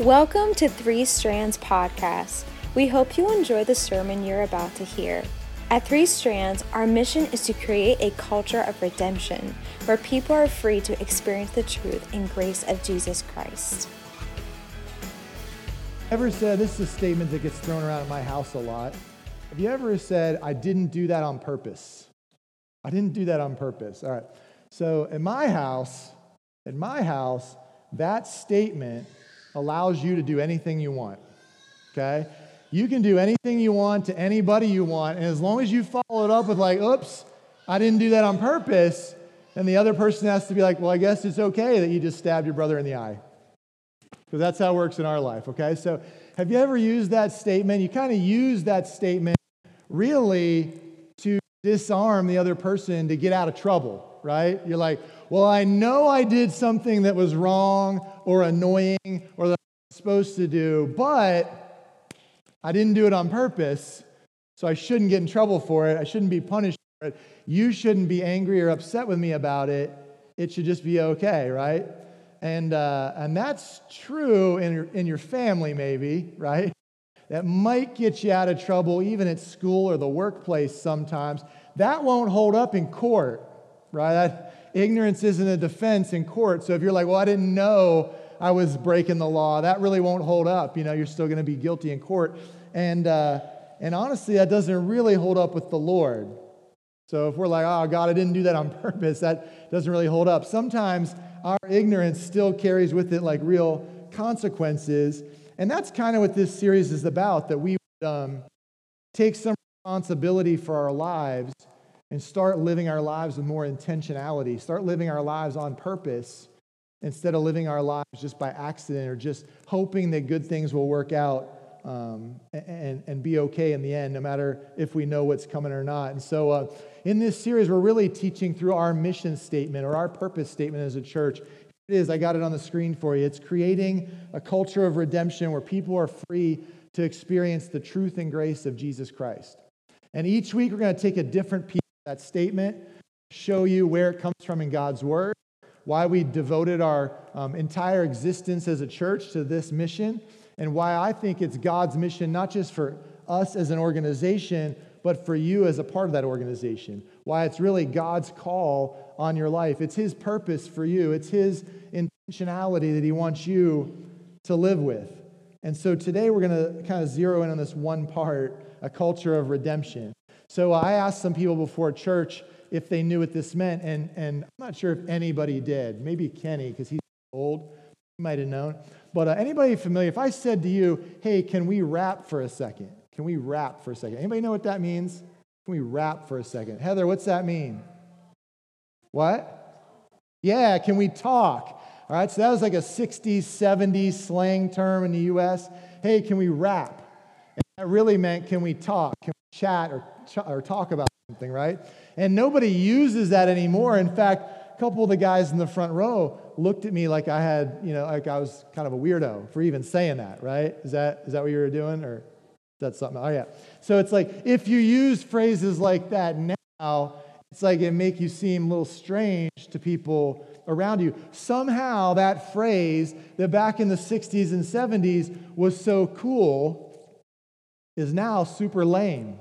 Welcome to Three Strands Podcast. We hope you enjoy the sermon you're about to hear. At Three Strands, our mission is to create a culture of redemption where people are free to experience the truth and grace of Jesus Christ. Ever said, this is a statement that gets thrown around at my house a lot. Have you ever said, I didn't do that on purpose? I didn't do that on purpose. All right. So in my house, in my house, that statement allows you to do anything you want. Okay? You can do anything you want to anybody you want, and as long as you follow it up with, like, oops, I didn't do that on purpose, then the other person has to be like, well, I guess it's okay that you just stabbed your brother in the eye. Because that's how it works in our life, okay? So, have you ever used that statement? You kind of use that statement really to disarm the other person to get out of trouble, right? You're like, well, I know I did something that was wrong or annoying or that I was supposed to do, but I didn't do it on purpose, so I shouldn't get in trouble for it. I shouldn't be punished for it. You shouldn't be angry or upset with me about it. It should just be okay, right? And, uh, and that's true in your, in your family, maybe, right? That might get you out of trouble even at school or the workplace sometimes. That won't hold up in court, right? That, ignorance isn't a defense in court. So if you're like, well, I didn't know I was breaking the law. That really won't hold up. You know, you're still going to be guilty in court. And, uh, and honestly, that doesn't really hold up with the Lord. So if we're like, oh, God, I didn't do that on purpose, that doesn't really hold up. Sometimes our ignorance still carries with it like real consequences. And that's kind of what this series is about that we um, take some responsibility for our lives and start living our lives with more intentionality, start living our lives on purpose instead of living our lives just by accident or just hoping that good things will work out um, and, and be okay in the end, no matter if we know what's coming or not. And so, uh, in this series, we're really teaching through our mission statement or our purpose statement as a church. It is, I got it on the screen for you. It's creating a culture of redemption where people are free to experience the truth and grace of Jesus Christ. And each week, we're going to take a different piece that statement, show you where it comes from in God's Word why we devoted our um, entire existence as a church to this mission, and why I think it's God's mission, not just for us as an organization, but for you as a part of that organization. Why it's really God's call on your life. It's His purpose for you, it's His intentionality that He wants you to live with. And so today we're going to kind of zero in on this one part a culture of redemption. So I asked some people before church if they knew what this meant. And, and I'm not sure if anybody did. Maybe Kenny, because he's old. He might have known. But uh, anybody familiar? If I said to you, hey, can we rap for a second? Can we rap for a second? Anybody know what that means? Can we rap for a second? Heather, what's that mean? What? Yeah, can we talk? All right, so that was like a 60s, 70s slang term in the US. Hey, can we rap? That really meant can we talk? Can we chat or, or talk about something, right? And nobody uses that anymore. In fact, a couple of the guys in the front row looked at me like I had, you know, like I was kind of a weirdo for even saying that, right? Is that, is that what you were doing? Or is that something? Oh, yeah. So it's like if you use phrases like that now, it's like it make you seem a little strange to people around you. Somehow that phrase that back in the 60s and 70s was so cool is now super lame.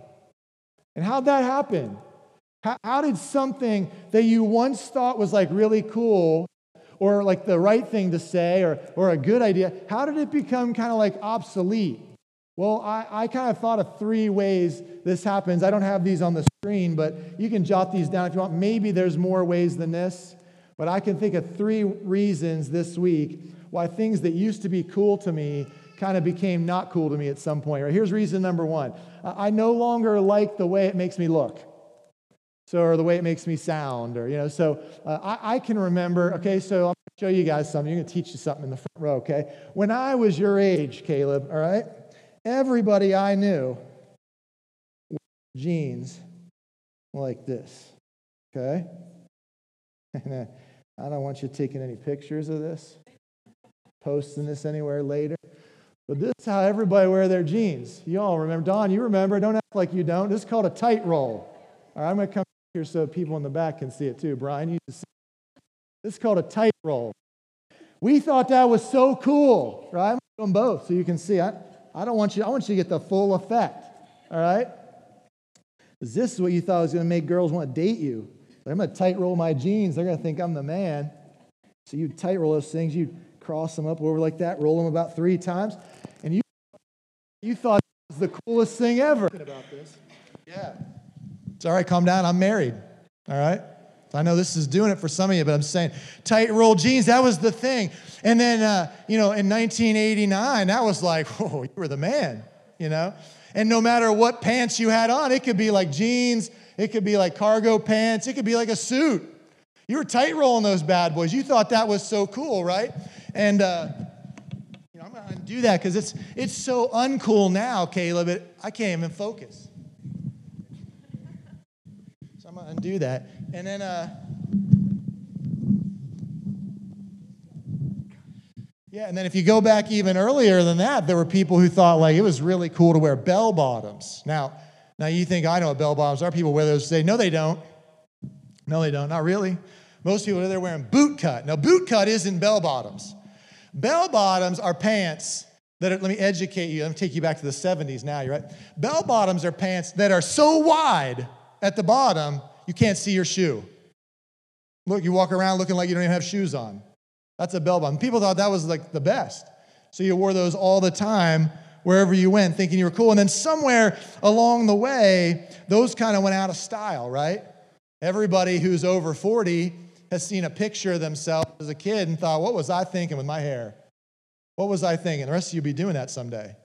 And how'd that happen? How, how did something that you once thought was like really cool or like the right thing to say or, or a good idea, how did it become kind of like obsolete? Well, I, I kind of thought of three ways this happens. I don't have these on the screen, but you can jot these down if you want. Maybe there's more ways than this, but I can think of three reasons this week why things that used to be cool to me kind of became not cool to me at some point. Right? Here's reason number one I no longer like the way it makes me look. So, or the way it makes me sound, or, you know, so uh, I, I, can remember, okay, so I'll show you guys something. I'm going to teach you something in the front row, okay? When I was your age, Caleb, all right, everybody I knew jeans like this, okay? And uh, I don't want you taking any pictures of this, posting this anywhere later. But this is how everybody wear their jeans. You all remember. Don, you remember. Don't act like you don't. This is called a tight roll. All right, I'm going to come here so people in the back can see it too. Brian, you see this is called a tight roll. We thought that was so cool, right? Do them both so you can see. I, I don't want you, I want you to get the full effect. All right? This is what you thought was going to make girls want to date you. I'm going to tight roll my jeans. They're going to think I'm the man. So you tight roll those things. You cross them up over like that, roll them about three times, and you you thought it was the coolest thing ever. About this, yeah. It's all right. Calm down. I'm married. All right. I know this is doing it for some of you, but I'm saying tight roll jeans, that was the thing. And then, uh, you know, in 1989, that was like, oh, you were the man, you know? And no matter what pants you had on, it could be like jeans, it could be like cargo pants, it could be like a suit. You were tight rolling those bad boys. You thought that was so cool, right? And uh, you know, I'm gonna undo that because it's it's so uncool now, Caleb. It, I can't even focus. So I'm gonna undo that, and then. Uh, Yeah, and then if you go back even earlier than that, there were people who thought like it was really cool to wear bell bottoms. Now, now you think I know what bell bottoms are. People wear those today. No, they don't. No, they don't. Not really. Most people they're wearing boot cut. Now, boot cut isn't bell bottoms. Bell bottoms are pants that are, let me educate you. Let me take you back to the 70s now, you're right. Bell bottoms are pants that are so wide at the bottom, you can't see your shoe. Look, you walk around looking like you don't even have shoes on. That's a bell bottom. People thought that was like the best. So you wore those all the time wherever you went, thinking you were cool. And then somewhere along the way, those kind of went out of style, right? Everybody who's over 40 has seen a picture of themselves as a kid and thought, what was I thinking with my hair? What was I thinking? The rest of you will be doing that someday.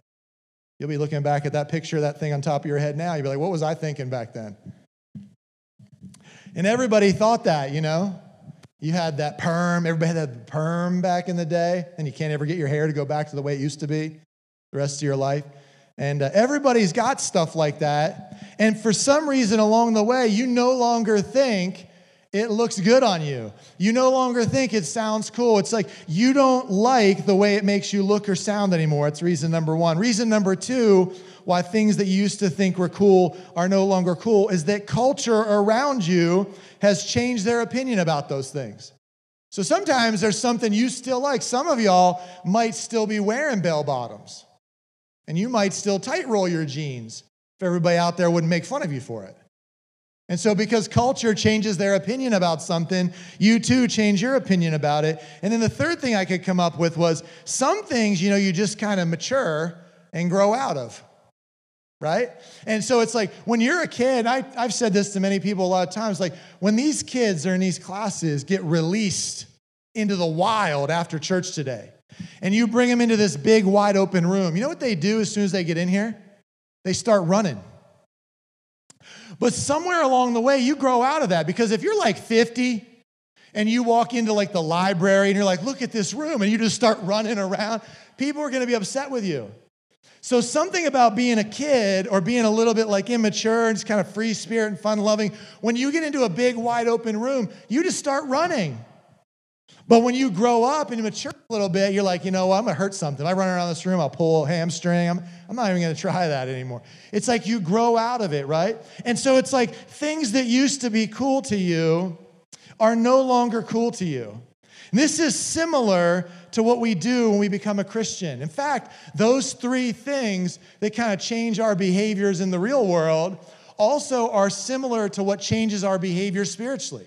You'll be looking back at that picture, that thing on top of your head now. You'll be like, what was I thinking back then? And everybody thought that, you know? You had that perm, everybody had that perm back in the day, and you can't ever get your hair to go back to the way it used to be the rest of your life. And uh, everybody's got stuff like that. And for some reason along the way, you no longer think it looks good on you. You no longer think it sounds cool. It's like you don't like the way it makes you look or sound anymore. It's reason number one. Reason number two, why things that you used to think were cool are no longer cool, is that culture around you has changed their opinion about those things. So sometimes there's something you still like. Some of y'all might still be wearing bell bottoms, and you might still tight roll your jeans if everybody out there wouldn't make fun of you for it. And so, because culture changes their opinion about something, you too change your opinion about it. And then the third thing I could come up with was some things, you know, you just kind of mature and grow out of, right? And so it's like when you're a kid, I, I've said this to many people a lot of times, like when these kids are in these classes get released into the wild after church today, and you bring them into this big, wide open room, you know what they do as soon as they get in here? They start running. But somewhere along the way, you grow out of that because if you're like 50 and you walk into like the library and you're like, look at this room, and you just start running around, people are gonna be upset with you. So, something about being a kid or being a little bit like immature and just kind of free spirit and fun loving, when you get into a big, wide open room, you just start running. But when you grow up and you mature a little bit, you're like, you know what, I'm gonna hurt something. I run around this room, I'll pull a hamstring. I'm, I'm not even gonna try that anymore. It's like you grow out of it, right? And so it's like things that used to be cool to you are no longer cool to you. And this is similar to what we do when we become a Christian. In fact, those three things that kind of change our behaviors in the real world also are similar to what changes our behavior spiritually.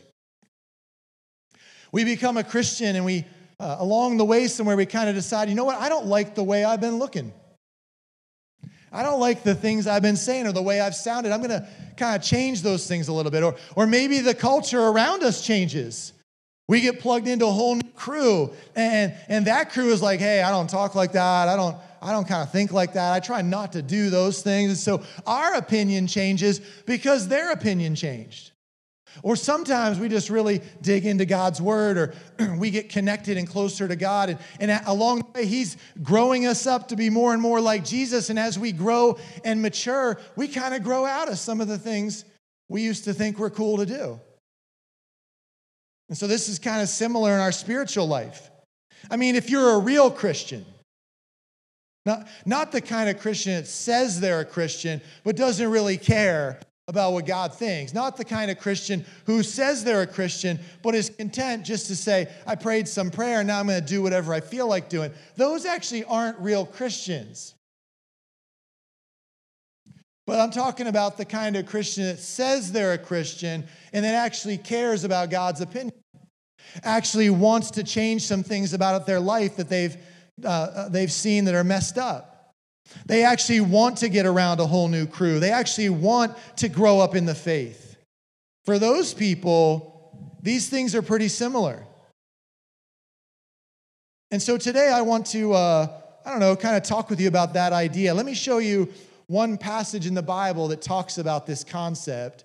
We become a Christian and we, uh, along the way somewhere, we kind of decide, you know what, I don't like the way I've been looking. I don't like the things I've been saying or the way I've sounded. I'm going to kind of change those things a little bit. Or, or maybe the culture around us changes. We get plugged into a whole new crew, and, and that crew is like, hey, I don't talk like that. I don't, I don't kind of think like that. I try not to do those things. And so our opinion changes because their opinion changed. Or sometimes we just really dig into God's word or we get connected and closer to God. And, and along the way, He's growing us up to be more and more like Jesus. And as we grow and mature, we kind of grow out of some of the things we used to think were cool to do. And so this is kind of similar in our spiritual life. I mean, if you're a real Christian, not, not the kind of Christian that says they're a Christian, but doesn't really care about what God thinks, not the kind of Christian who says they're a Christian, but is content just to say, I prayed some prayer, now I'm going to do whatever I feel like doing. Those actually aren't real Christians. But I'm talking about the kind of Christian that says they're a Christian and that actually cares about God's opinion, actually wants to change some things about their life that they've, uh, uh they've seen that are messed up. They actually want to get around a whole new crew. They actually want to grow up in the faith. For those people, these things are pretty similar. And so today I want to, uh, I don't know, kind of talk with you about that idea. Let me show you one passage in the Bible that talks about this concept,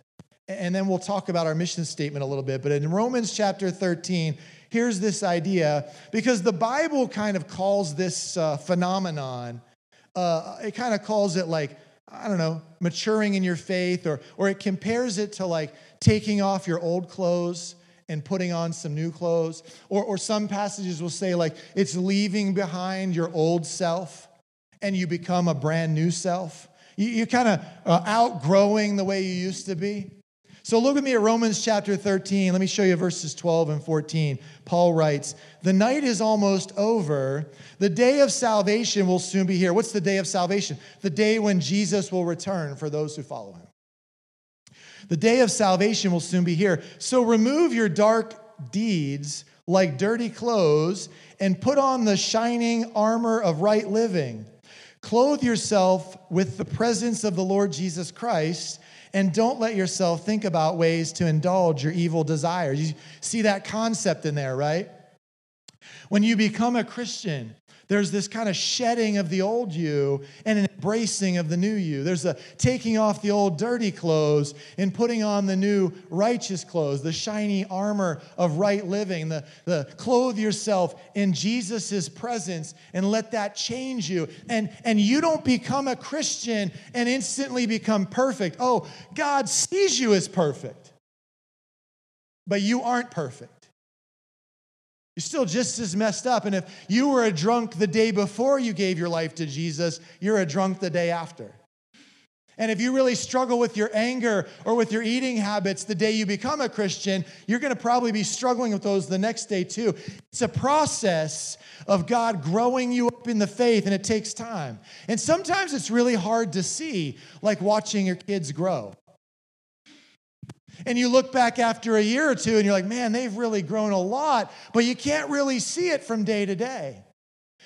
and then we'll talk about our mission statement a little bit. But in Romans chapter 13, here's this idea because the Bible kind of calls this uh, phenomenon uh, it kind of calls it like, I don't know, maturing in your faith, or, or it compares it to like taking off your old clothes and putting on some new clothes. Or, or some passages will say, like, it's leaving behind your old self and you become a brand new self. You, you kind of uh, outgrowing the way you used to be. So look with me at Romans chapter 13. Let me show you verses 12 and 14. Paul writes, The night is almost over. The day of salvation will soon be here. What's the day of salvation? The day when Jesus will return for those who follow him. The day of salvation will soon be here. So remove your dark deeds like dirty clothes and put on the shining armor of right living. Clothe yourself with the presence of the Lord Jesus Christ and don't let yourself think about ways to indulge your evil desires. You see that concept in there, right? When you become a Christian, there's this kind of shedding of the old you and an embracing of the new you. There's a taking off the old dirty clothes and putting on the new righteous clothes, the shiny armor of right living, the, the clothe yourself in Jesus' presence and let that change you. And, and you don't become a Christian and instantly become perfect. Oh, God sees you as perfect, but you aren't perfect. You're still just as messed up. And if you were a drunk the day before you gave your life to Jesus, you're a drunk the day after. And if you really struggle with your anger or with your eating habits the day you become a Christian, you're going to probably be struggling with those the next day too. It's a process of God growing you up in the faith, and it takes time. And sometimes it's really hard to see, like watching your kids grow. And you look back after a year or two and you're like, man, they've really grown a lot, but you can't really see it from day to day.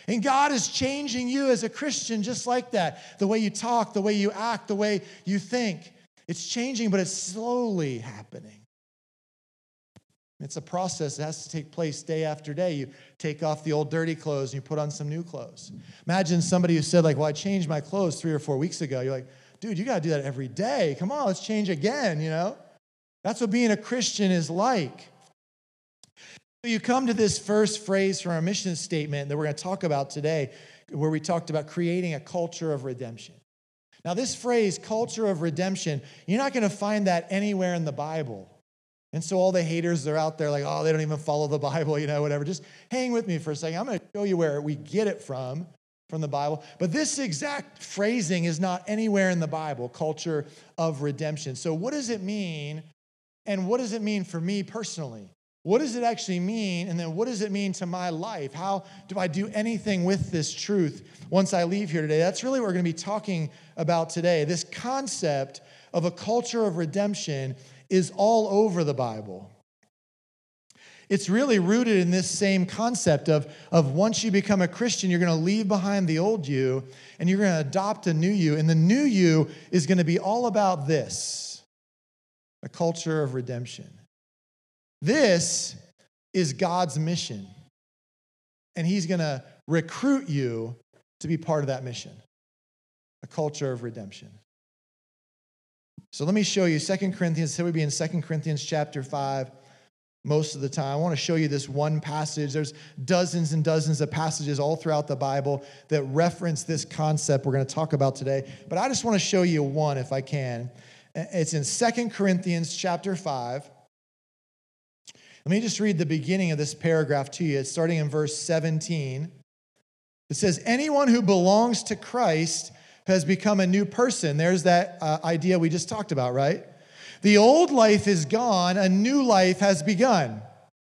And God is changing you as a Christian just like that. The way you talk, the way you act, the way you think. It's changing, but it's slowly happening. It's a process that has to take place day after day. You take off the old dirty clothes and you put on some new clothes. Imagine somebody who said, like, well, I changed my clothes three or four weeks ago. You're like, dude, you got to do that every day. Come on, let's change again, you know? That's what being a Christian is like. You come to this first phrase from our mission statement that we're going to talk about today, where we talked about creating a culture of redemption. Now, this phrase, culture of redemption, you're not going to find that anywhere in the Bible. And so, all the haters are out there like, oh, they don't even follow the Bible, you know, whatever. Just hang with me for a second. I'm going to show you where we get it from, from the Bible. But this exact phrasing is not anywhere in the Bible, culture of redemption. So, what does it mean and what does it mean for me personally? What does it actually mean? And then what does it mean to my life? How do I do anything with this truth once I leave here today? That's really what we're going to be talking about today. This concept of a culture of redemption is all over the Bible. It's really rooted in this same concept of, of once you become a Christian, you're going to leave behind the old you and you're going to adopt a new you. And the new you is going to be all about this a culture of redemption. This is God's mission. And He's going to recruit you to be part of that mission a culture of redemption. So let me show you 2 Corinthians. So we be in 2 Corinthians chapter 5 most of the time. I want to show you this one passage. There's dozens and dozens of passages all throughout the Bible that reference this concept we're going to talk about today. But I just want to show you one if I can. It's in Second Corinthians chapter 5. Let me just read the beginning of this paragraph to you. It's starting in verse 17. It says, Anyone who belongs to Christ has become a new person. There's that uh, idea we just talked about, right? The old life is gone, a new life has begun.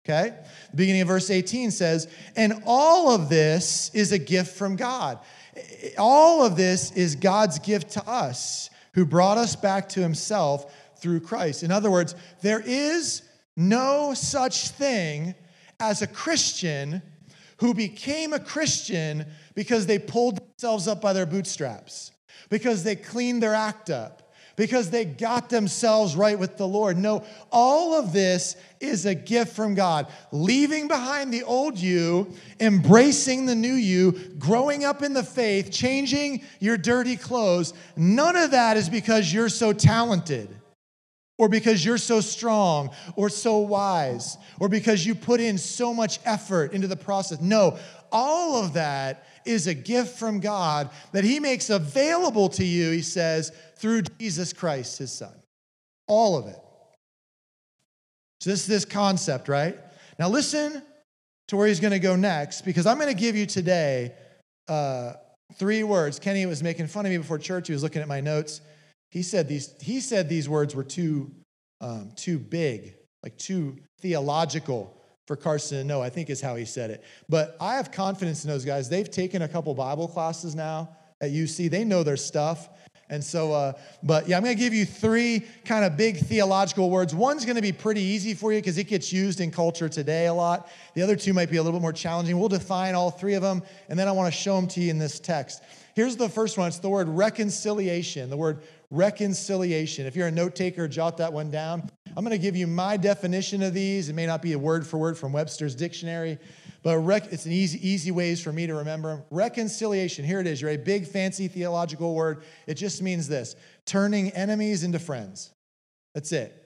Okay? The beginning of verse 18 says, And all of this is a gift from God. All of this is God's gift to us who brought us back to himself through Christ. In other words, there is no such thing as a Christian who became a Christian because they pulled themselves up by their bootstraps, because they cleaned their act up, because they got themselves right with the Lord. No, all of this is a gift from God. Leaving behind the old you, embracing the new you, growing up in the faith, changing your dirty clothes, none of that is because you're so talented or because you're so strong or so wise or because you put in so much effort into the process. No, all of that is a gift from God that He makes available to you, He says, through Jesus Christ, His Son. All of it. So, this is this concept, right? Now, listen to where He's going to go next because I'm going to give you today uh, three words. Kenny was making fun of me before church. He was looking at my notes. He said these, he said these words were too, um, too big, like too theological for Carson to know, I think is how he said it. But I have confidence in those guys. They've taken a couple Bible classes now at UC, they know their stuff. And so, uh, but yeah, I'm going to give you three kind of big theological words. One's going to be pretty easy for you because it gets used in culture today a lot. The other two might be a little bit more challenging. We'll define all three of them, and then I want to show them to you in this text. Here's the first one it's the word reconciliation. The word reconciliation. If you're a note taker, jot that one down. I'm going to give you my definition of these. It may not be a word for word from Webster's dictionary, but rec- it's an easy, easy ways for me to remember them. Reconciliation, here it is. You're a big, fancy theological word. It just means this turning enemies into friends. That's it.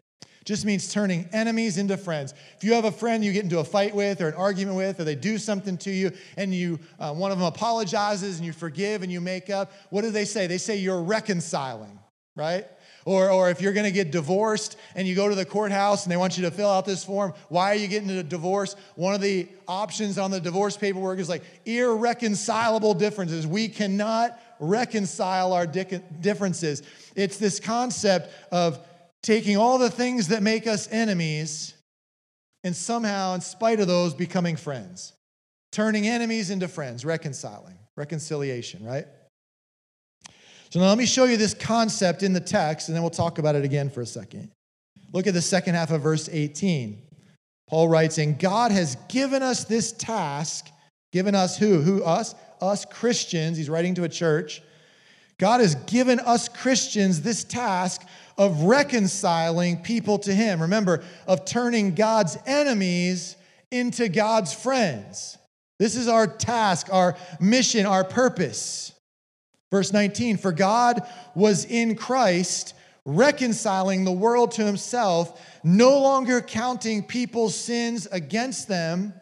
Just means turning enemies into friends. If you have a friend you get into a fight with or an argument with, or they do something to you, and you uh, one of them apologizes and you forgive and you make up, what do they say? They say you're reconciling right? Or, or if you're going to get divorced and you go to the courthouse and they want you to fill out this form, why are you getting a divorce? One of the options on the divorce paperwork is like irreconcilable differences. We cannot reconcile our differences. It's this concept of taking all the things that make us enemies and somehow, in spite of those, becoming friends. Turning enemies into friends, reconciling, reconciliation, right? So now let me show you this concept in the text, and then we'll talk about it again for a second. Look at the second half of verse 18. Paul writes, And God has given us this task, given us who? Who? Us? Us Christians. He's writing to a church. God has given us Christians this task of reconciling people to Him. Remember, of turning God's enemies into God's friends. This is our task, our mission, our purpose. Verse 19 For God was in Christ, reconciling the world to himself, no longer counting people's sins against them.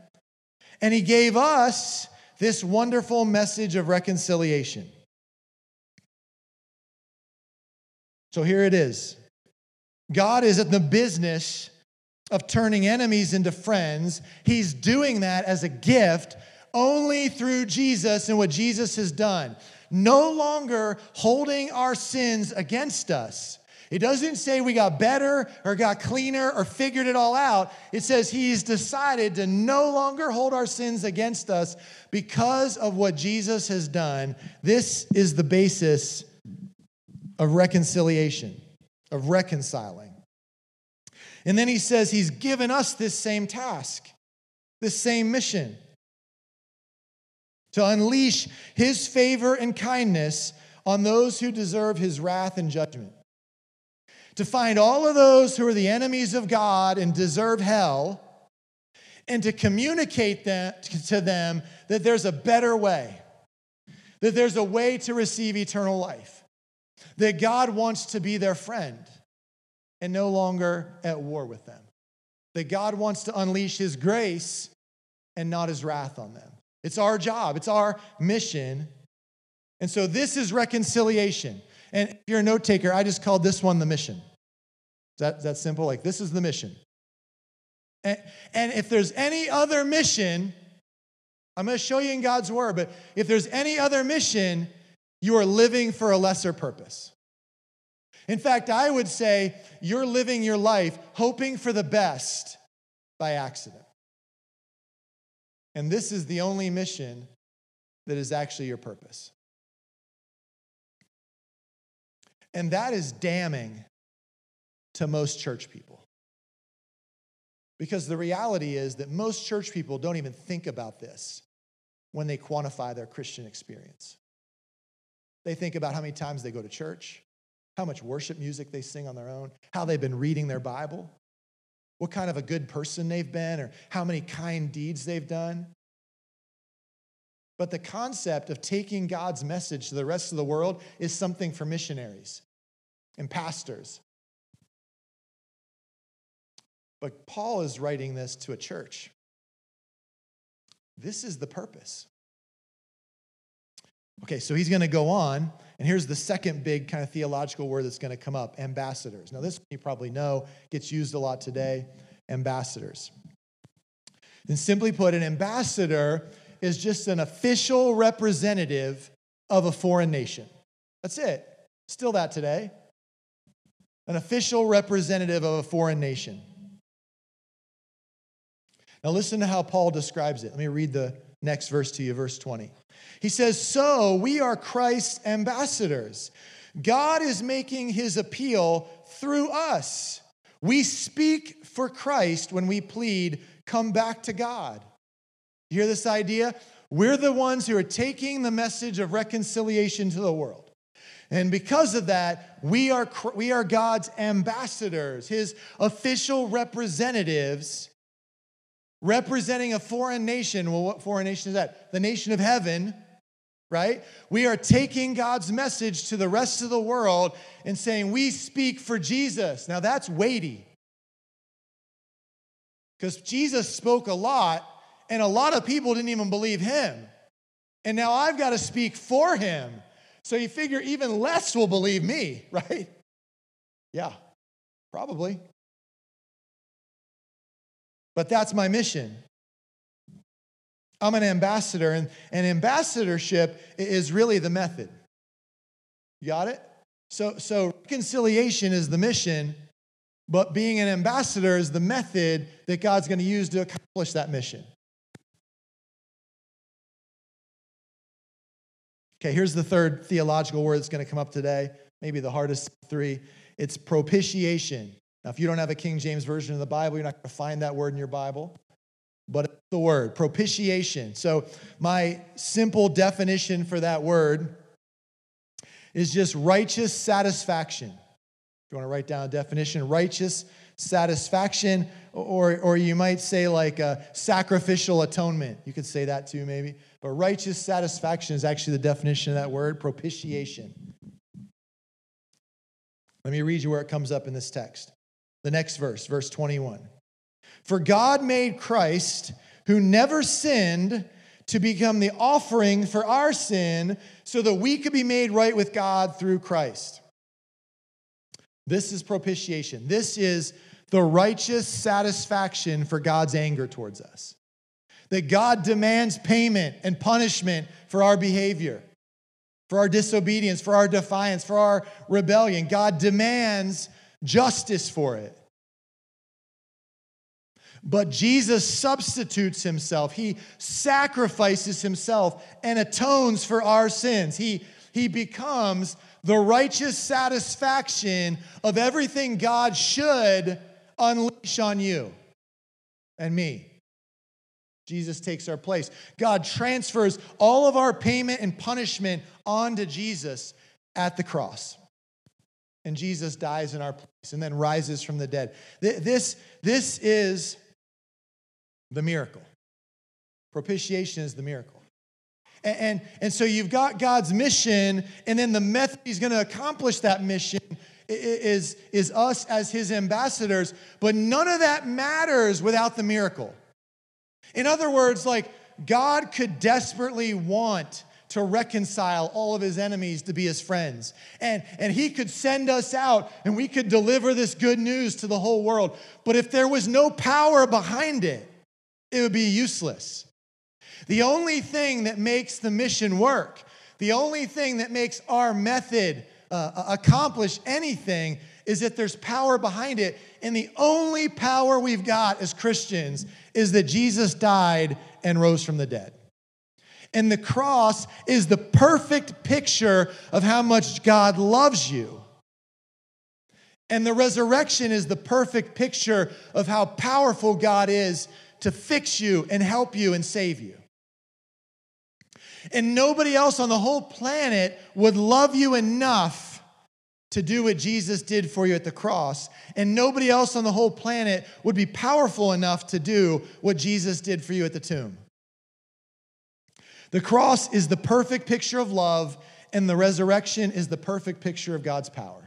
And he gave us this wonderful message of reconciliation. So here it is God is in the business of turning enemies into friends. He's doing that as a gift only through Jesus and what Jesus has done no longer holding our sins against us. It doesn't say we got better or got cleaner or figured it all out. It says he's decided to no longer hold our sins against us because of what Jesus has done. This is the basis of reconciliation, of reconciling. And then he says he's given us this same task, this same mission to unleash his favor and kindness on those who deserve his wrath and judgment. To find all of those who are the enemies of God and deserve hell, and to communicate that, to them that there's a better way, that there's a way to receive eternal life, that God wants to be their friend and no longer at war with them, that God wants to unleash his grace and not his wrath on them. It's our job, it's our mission. And so this is reconciliation. And if you're a note taker, I just called this one the mission. Is that, is that simple? Like, this is the mission. And, and if there's any other mission, I'm going to show you in God's word, but if there's any other mission, you are living for a lesser purpose. In fact, I would say you're living your life hoping for the best by accident. And this is the only mission that is actually your purpose. And that is damning to most church people. Because the reality is that most church people don't even think about this when they quantify their Christian experience. They think about how many times they go to church, how much worship music they sing on their own, how they've been reading their Bible, what kind of a good person they've been, or how many kind deeds they've done. But the concept of taking God's message to the rest of the world is something for missionaries and pastors. But Paul is writing this to a church. This is the purpose. Okay, so he's going to go on, and here's the second big kind of theological word that's going to come up ambassadors. Now, this you probably know gets used a lot today ambassadors. And simply put, an ambassador is just an official representative of a foreign nation. That's it. Still that today. An official representative of a foreign nation. Now, listen to how Paul describes it. Let me read the next verse to you, verse 20. He says, So we are Christ's ambassadors. God is making his appeal through us. We speak for Christ when we plead, Come back to God. You hear this idea? We're the ones who are taking the message of reconciliation to the world. And because of that, we are, we are God's ambassadors, his official representatives representing a foreign nation. Well, what foreign nation is that? The nation of heaven, right? We are taking God's message to the rest of the world and saying, We speak for Jesus. Now that's weighty. Because Jesus spoke a lot, and a lot of people didn't even believe him. And now I've got to speak for him. So you figure even less will believe me, right? Yeah, probably. But that's my mission. I'm an ambassador, and, and ambassadorship is really the method. You got it? So, so reconciliation is the mission, but being an ambassador is the method that God's going to use to accomplish that mission. Okay, here's the third theological word that's going to come up today, maybe the hardest three. It's propitiation. Now, if you don't have a King James Version of the Bible, you're not going to find that word in your Bible, but the word propitiation. So, my simple definition for that word is just righteous satisfaction. If you want to write down a definition, righteous satisfaction, or, or you might say like a sacrificial atonement. You could say that too, maybe. But righteous satisfaction is actually the definition of that word propitiation. Let me read you where it comes up in this text. The next verse, verse 21. For God made Christ, who never sinned, to become the offering for our sin so that we could be made right with God through Christ. This is propitiation. This is the righteous satisfaction for God's anger towards us. That God demands payment and punishment for our behavior, for our disobedience, for our defiance, for our rebellion. God demands justice for it. But Jesus substitutes himself. He sacrifices himself and atones for our sins. He, he becomes the righteous satisfaction of everything God should unleash on you and me. Jesus takes our place. God transfers all of our payment and punishment onto Jesus at the cross and Jesus dies in our place and then rises from the dead. This, this is the miracle. Propitiation is the miracle. And, and, and, so you've got God's mission, and then the method he's going to accomplish that mission is, is us as his ambassadors. But none of that matters without the miracle. In other words, like God could desperately want to reconcile all of his enemies to be his friends. And, and he could send us out and we could deliver this good news to the whole world. But if there was no power behind it, it would be useless. The only thing that makes the mission work, The only thing that makes our method uh, accomplish anything is that there's power behind it. And the only power we've got as Christians is that Jesus died and rose from the dead. And the cross is the perfect picture of how much God loves you. And the resurrection is the perfect picture of how powerful God is to fix you and help you and save you. And nobody else on the whole planet would love you enough to do what Jesus did for you at the cross. And nobody else on the whole planet would be powerful enough to do what Jesus did for you at the tomb. The cross is the perfect picture of love, and the resurrection is the perfect picture of God's power.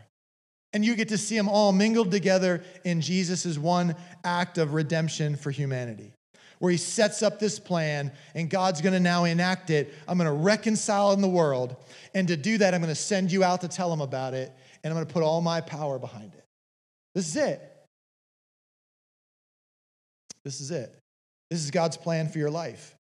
And you get to see them all mingled together in Jesus' one act of redemption for humanity, where he sets up this plan, and God's gonna now enact it. I'm gonna reconcile in the world, and to do that, I'm gonna send you out to tell them about it, and I'm gonna put all my power behind it. This is it. This is it. This is God's plan for your life.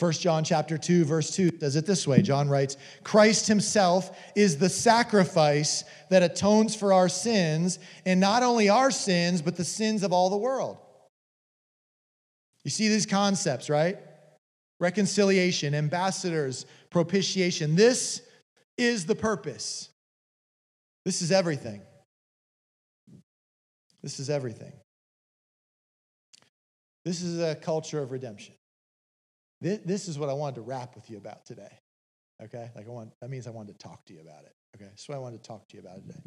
1 John chapter 2 verse 2 does it this way. John writes, "Christ himself is the sacrifice that atones for our sins, and not only our sins, but the sins of all the world." You see these concepts, right? Reconciliation, ambassadors, propitiation. This is the purpose. This is everything. This is everything. This is a culture of redemption. This is what I wanted to rap with you about today. Okay? Like I want that means I wanted to talk to you about it. Okay? That's what I wanted to talk to you about today.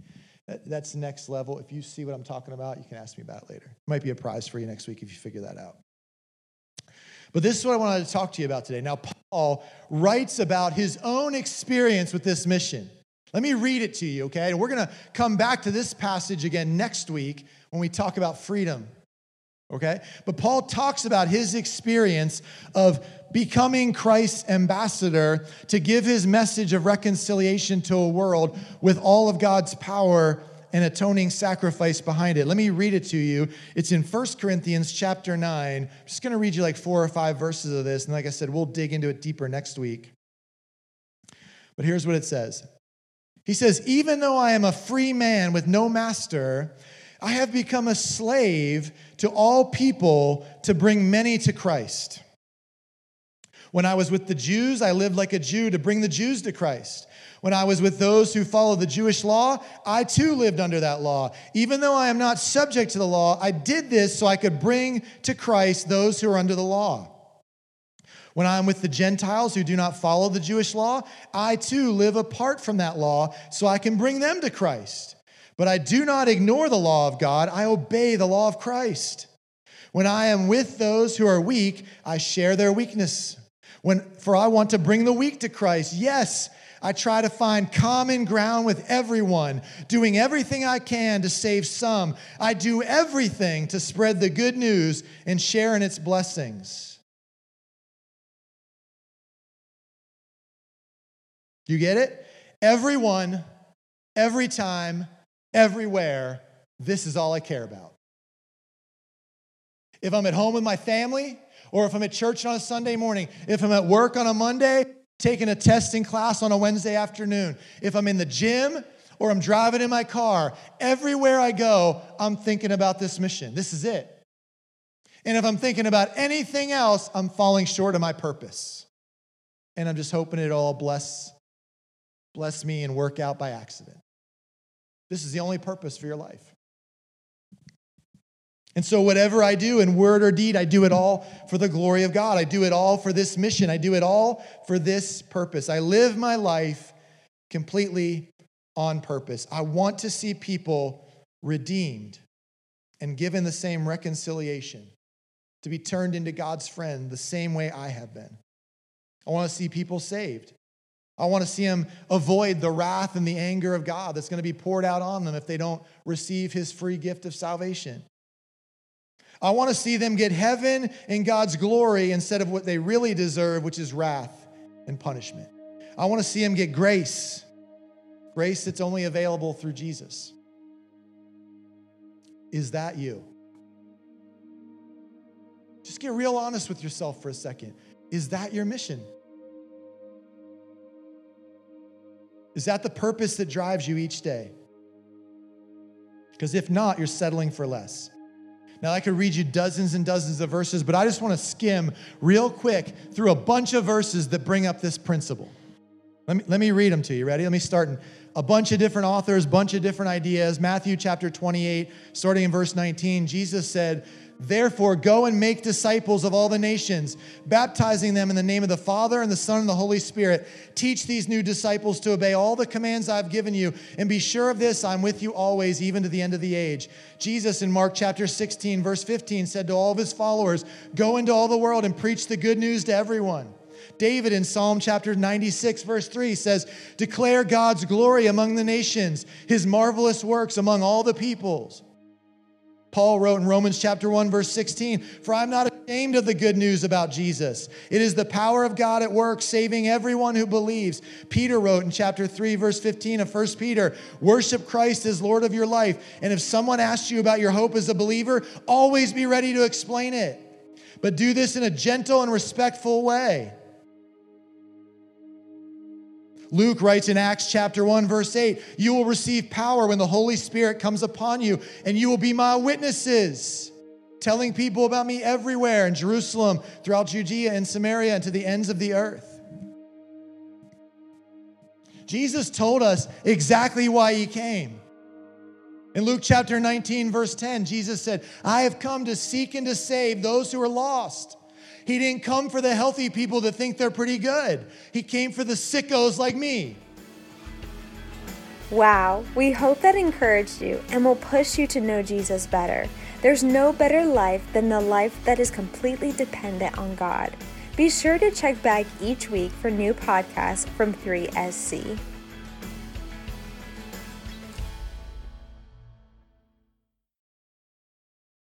That, that's next level. If you see what I'm talking about, you can ask me about it later. It might be a prize for you next week if you figure that out. But this is what I wanted to talk to you about today. Now, Paul writes about his own experience with this mission. Let me read it to you, okay? And we're to come back to this passage again next week when we talk about freedom okay? But Paul talks about his experience of becoming Christ's ambassador to give his message of reconciliation to a world with all of God's power and atoning sacrifice behind it. Let me read it to you. It's in 1 Corinthians chapter 9. I'm just going to read you like four or five verses of this. And like I said, we'll dig into it deeper next week. But here's what it says He says, Even though I am a free man with no master, I have become a slave to all people to bring many to Christ. When I was with the Jews, I lived like a Jew to bring the Jews to Christ. When I was with those who follow the Jewish law, I too lived under that law. Even though I am not subject to the law, I did this so I could bring to Christ those who are under the law. When I am with the Gentiles who do not follow the Jewish law, I too live apart from that law so I can bring them to Christ. But I do not ignore the law of God, I obey the law of Christ. When I am with those who are weak, I share their weakness. When, for I want to bring the weak to Christ. Yes, I try to find common ground with everyone, doing everything I can to save some. I do everything to spread the good news and share in its blessings. You get it? Everyone, every time, everywhere, this is all I care about. If I'm at home with my family, or if I'm at church on a Sunday morning, if I'm at work on a Monday, taking a testing class on a Wednesday afternoon, if I'm in the gym or I'm driving in my car, everywhere I go, I'm thinking about this mission. This is it. And if I'm thinking about anything else, I'm falling short of my purpose. And I'm just hoping it all bless bless me and work out by accident. This is the only purpose for your life. And so, whatever I do in word or deed, I do it all for the glory of God. I do it all for this mission. I do it all for this purpose. I live my life completely on purpose. I want to see people redeemed and given the same reconciliation, to be turned into God's friend the same way I have been. I want to see people saved. I want to see them avoid the wrath and the anger of God that's going to be poured out on them if they don't receive his free gift of salvation. I want to see them get heaven and God's glory instead of what they really deserve, which is wrath and punishment. I want to see them get grace, grace that's only available through Jesus. Is that you? Just get real honest with yourself for a second. Is that your mission? Is that the purpose that drives you each day? Because if not, you're settling for less. Now, I could read you dozens and dozens of verses, but I just want to skim real quick through a bunch of verses that bring up this principle. Let me, let me read them to you. Ready? Let me start in a bunch of different authors, bunch of different ideas. Matthew chapter 28, starting in verse 19, Jesus said, Therefore, go and make disciples of all the nations, baptizing them in the name of the Father and the Son and the Holy Spirit. Teach these new disciples to obey all the commands I've given you, and be sure of this I'm with you always, even to the end of the age. Jesus in Mark chapter 16, verse 15, said to all of his followers, Go into all the world and preach the good news to everyone. David in Psalm chapter 96, verse 3 says, Declare God's glory among the nations, his marvelous works among all the peoples. Paul wrote in Romans chapter 1 verse 16, "For I'm not ashamed of the good news about Jesus. It is the power of God at work saving everyone who believes." Peter wrote in chapter 3 verse 15 of 1 Peter, "Worship Christ as Lord of your life, and if someone asks you about your hope as a believer, always be ready to explain it. But do this in a gentle and respectful way." Luke writes in Acts chapter 1, verse 8, You will receive power when the Holy Spirit comes upon you, and you will be my witnesses, telling people about me everywhere in Jerusalem, throughout Judea and Samaria, and to the ends of the earth. Jesus told us exactly why he came. In Luke chapter 19, verse 10, Jesus said, I have come to seek and to save those who are lost. He didn't come for the healthy people that think they're pretty good. He came for the sickos like me. Wow, we hope that encouraged you and will push you to know Jesus better. There's no better life than the life that is completely dependent on God. Be sure to check back each week for new podcasts from 3SC.